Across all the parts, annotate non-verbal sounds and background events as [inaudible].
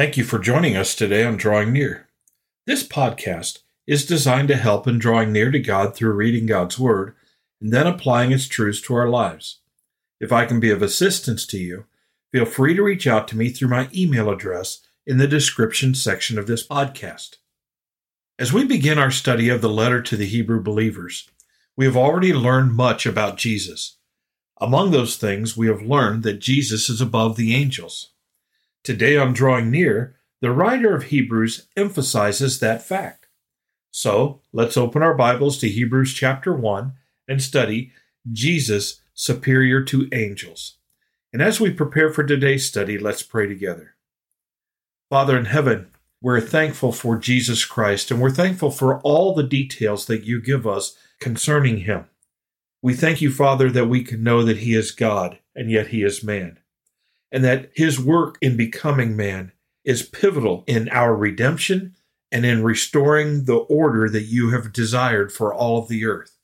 Thank you for joining us today on Drawing Near. This podcast is designed to help in drawing near to God through reading God's Word and then applying its truths to our lives. If I can be of assistance to you, feel free to reach out to me through my email address in the description section of this podcast. As we begin our study of the letter to the Hebrew believers, we have already learned much about Jesus. Among those things, we have learned that Jesus is above the angels. Today on Drawing Near, the writer of Hebrews emphasizes that fact. So let's open our Bibles to Hebrews chapter 1 and study Jesus superior to angels. And as we prepare for today's study, let's pray together. Father in heaven, we're thankful for Jesus Christ and we're thankful for all the details that you give us concerning him. We thank you, Father, that we can know that he is God and yet he is man and that his work in becoming man is pivotal in our redemption and in restoring the order that you have desired for all of the earth.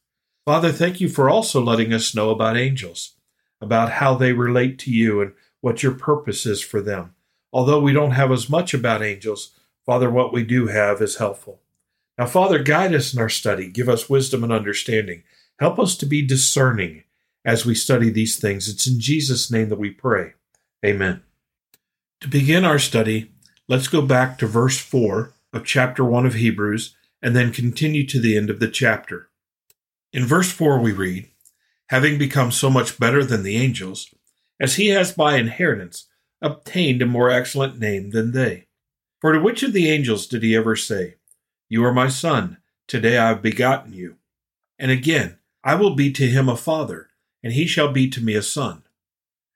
Father, thank you for also letting us know about angels, about how they relate to you and what your purpose is for them. Although we don't have as much about angels, Father, what we do have is helpful. Now, Father, guide us in our study. Give us wisdom and understanding. Help us to be discerning as we study these things. It's in Jesus' name that we pray. Amen. To begin our study, let's go back to verse 4 of chapter 1 of Hebrews and then continue to the end of the chapter. In verse 4, we read, Having become so much better than the angels, as he has by inheritance obtained a more excellent name than they. For to which of the angels did he ever say, You are my son, today I have begotten you? And again, I will be to him a father, and he shall be to me a son.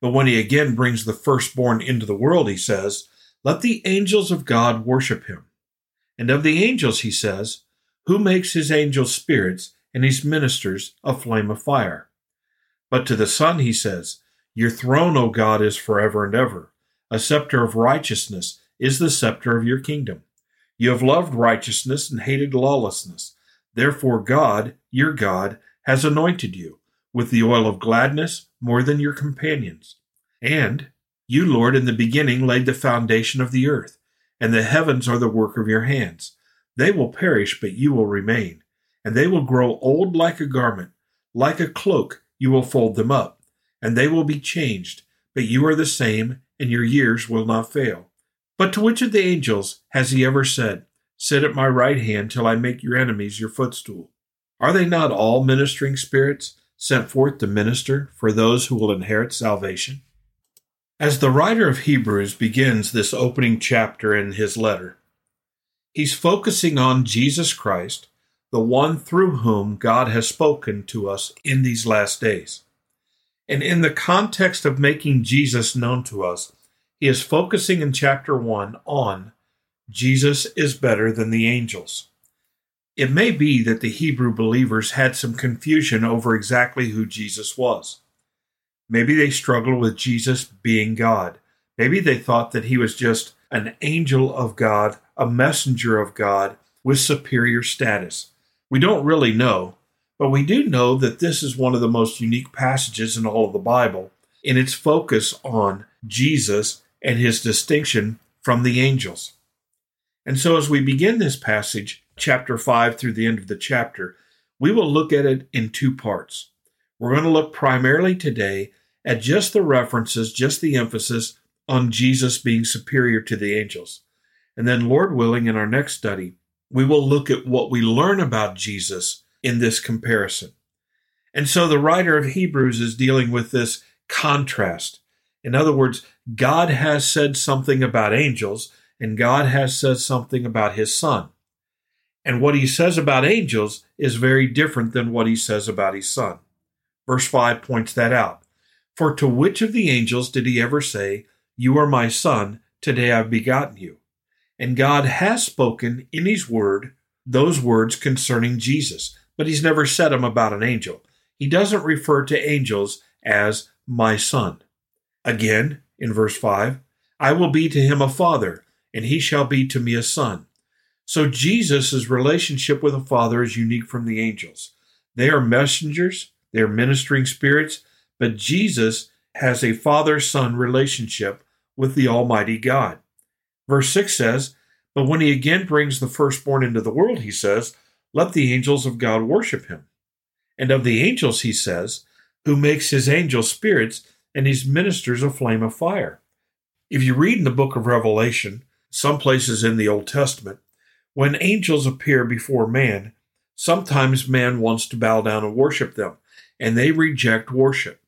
But when he again brings the firstborn into the world, he says, Let the angels of God worship him. And of the angels, he says, Who makes his angels spirits and his ministers a flame of fire? But to the Son, he says, Your throne, O God, is forever and ever. A scepter of righteousness is the scepter of your kingdom. You have loved righteousness and hated lawlessness. Therefore, God, your God, has anointed you with the oil of gladness more than your companions. And you, Lord, in the beginning laid the foundation of the earth, and the heavens are the work of your hands. They will perish, but you will remain, and they will grow old like a garment. Like a cloak, you will fold them up, and they will be changed, but you are the same, and your years will not fail. But to which of the angels has he ever said, Sit at my right hand till I make your enemies your footstool? Are they not all ministering spirits? Sent forth to minister for those who will inherit salvation? As the writer of Hebrews begins this opening chapter in his letter, he's focusing on Jesus Christ, the one through whom God has spoken to us in these last days. And in the context of making Jesus known to us, he is focusing in chapter 1 on Jesus is better than the angels. It may be that the Hebrew believers had some confusion over exactly who Jesus was. Maybe they struggled with Jesus being God. Maybe they thought that he was just an angel of God, a messenger of God with superior status. We don't really know, but we do know that this is one of the most unique passages in all of the Bible in its focus on Jesus and his distinction from the angels. And so, as we begin this passage, chapter 5 through the end of the chapter, we will look at it in two parts. We're going to look primarily today at just the references, just the emphasis on Jesus being superior to the angels. And then, Lord willing, in our next study, we will look at what we learn about Jesus in this comparison. And so the writer of Hebrews is dealing with this contrast. In other words, God has said something about angels, and God has said something about his son. And what he says about angels is very different than what he says about his son. Verse 5 points that out. For to which of the angels did he ever say, You are my son, today I've begotten you? And God has spoken in his word those words concerning Jesus, but he's never said them about an angel. He doesn't refer to angels as my son. Again, in verse 5, I will be to him a father, and he shall be to me a son. So Jesus' relationship with the Father is unique from the angels. They are messengers, they are ministering spirits, but Jesus has a father son relationship with the Almighty God. Verse 6 says, But when he again brings the firstborn into the world, he says, Let the angels of God worship him. And of the angels, he says, Who makes his angels spirits and his ministers a flame of fire. If you read in the book of Revelation, some places in the Old Testament, when angels appear before man, sometimes man wants to bow down and worship them, and they reject worship.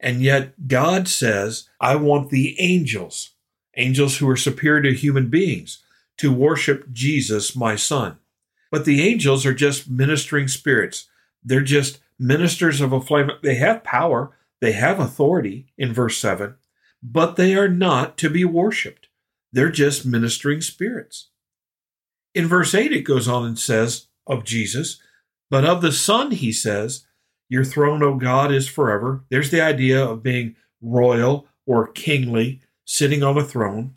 And yet God says, I want the angels, angels who are superior to human beings, to worship Jesus, my son. But the angels are just ministering spirits. They're just ministers of a flame. They have power, they have authority in verse 7, but they are not to be worshiped. They're just ministering spirits. In verse 8, it goes on and says of Jesus, but of the Son, he says, Your throne, O God, is forever. There's the idea of being royal or kingly, sitting on a throne.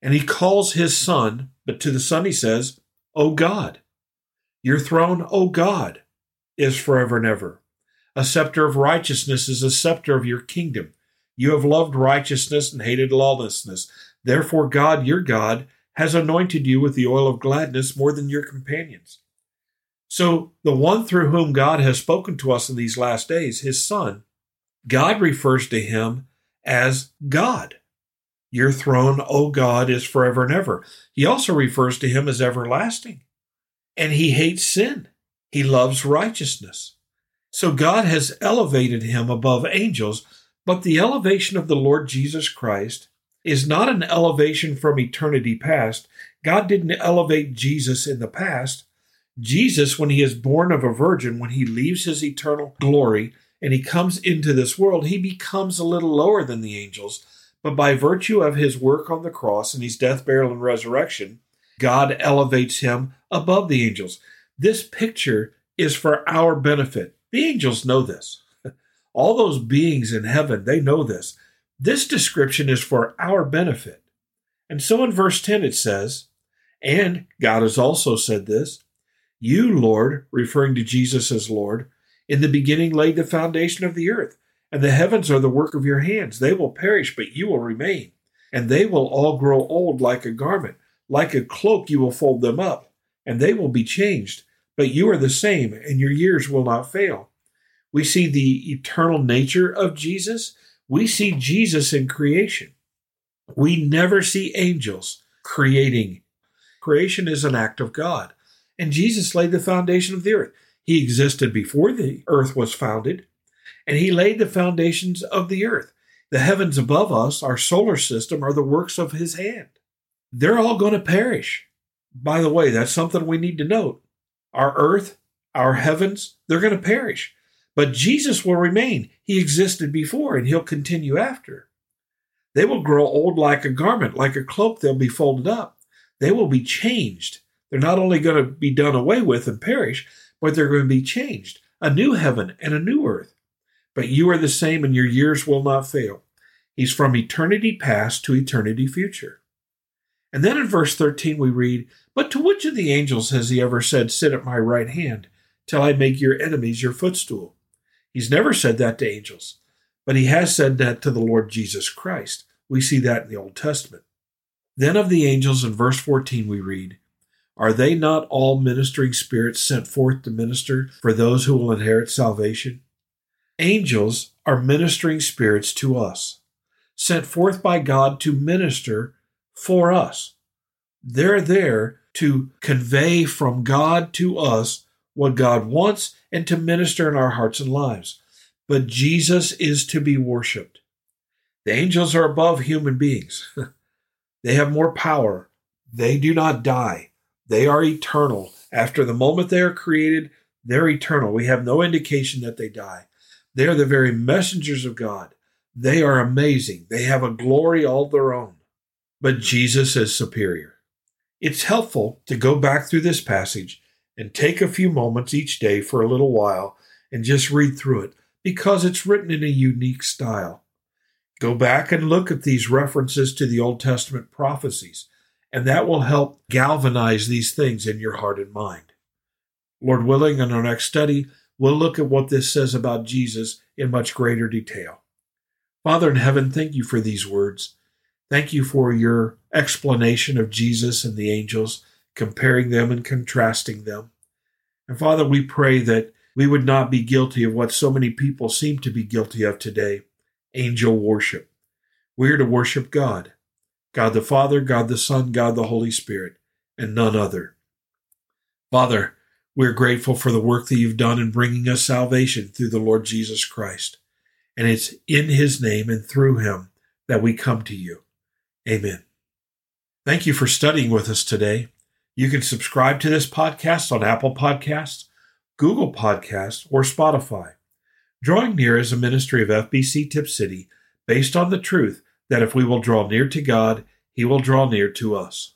And he calls his Son, but to the Son he says, O God. Your throne, O God, is forever and ever. A scepter of righteousness is a scepter of your kingdom. You have loved righteousness and hated lawlessness. Therefore, God, your God, has anointed you with the oil of gladness more than your companions. So, the one through whom God has spoken to us in these last days, his Son, God refers to him as God. Your throne, O God, is forever and ever. He also refers to him as everlasting. And he hates sin. He loves righteousness. So God has elevated him above angels, but the elevation of the Lord Jesus Christ is not an elevation from eternity past. God didn't elevate Jesus in the past. Jesus, when he is born of a virgin, when he leaves his eternal glory and he comes into this world, he becomes a little lower than the angels. But by virtue of his work on the cross and his death, burial, and resurrection, God elevates him above the angels. This picture is for our benefit. The angels know this. [laughs] All those beings in heaven, they know this. This description is for our benefit. And so in verse 10 it says, And God has also said this You, Lord, referring to Jesus as Lord, in the beginning laid the foundation of the earth, and the heavens are the work of your hands. They will perish, but you will remain. And they will all grow old like a garment. Like a cloak, you will fold them up, and they will be changed. But you are the same, and your years will not fail. We see the eternal nature of Jesus. We see Jesus in creation. We never see angels creating. Creation is an act of God. And Jesus laid the foundation of the earth. He existed before the earth was founded, and he laid the foundations of the earth. The heavens above us, our solar system, are the works of his hand. They're all going to perish. By the way, that's something we need to note. Our earth, our heavens, they're going to perish. But Jesus will remain. He existed before and he'll continue after. They will grow old like a garment, like a cloak, they'll be folded up. They will be changed. They're not only going to be done away with and perish, but they're going to be changed. A new heaven and a new earth. But you are the same and your years will not fail. He's from eternity past to eternity future. And then in verse 13 we read, But to which of the angels has he ever said, Sit at my right hand, till I make your enemies your footstool? He's never said that to angels, but he has said that to the Lord Jesus Christ. We see that in the Old Testament. Then of the angels in verse 14 we read, Are they not all ministering spirits sent forth to minister for those who will inherit salvation? Angels are ministering spirits to us, sent forth by God to minister for us. They're there to convey from God to us what God wants and to minister in our hearts and lives. But Jesus is to be worshiped. The angels are above human beings. [laughs] they have more power. They do not die. They are eternal. After the moment they are created, they're eternal. We have no indication that they die. They are the very messengers of God. They are amazing. They have a glory all their own. But Jesus is superior. It's helpful to go back through this passage and take a few moments each day for a little while and just read through it because it's written in a unique style. Go back and look at these references to the Old Testament prophecies, and that will help galvanize these things in your heart and mind. Lord willing, in our next study, we'll look at what this says about Jesus in much greater detail. Father in heaven, thank you for these words. Thank you for your explanation of Jesus and the angels, comparing them and contrasting them. And Father, we pray that we would not be guilty of what so many people seem to be guilty of today angel worship. We are to worship God, God the Father, God the Son, God the Holy Spirit, and none other. Father, we're grateful for the work that you've done in bringing us salvation through the Lord Jesus Christ. And it's in his name and through him that we come to you. Amen. Thank you for studying with us today. You can subscribe to this podcast on Apple Podcasts, Google Podcasts, or Spotify. Drawing Near is a ministry of FBC Tipp City based on the truth that if we will draw near to God, he will draw near to us.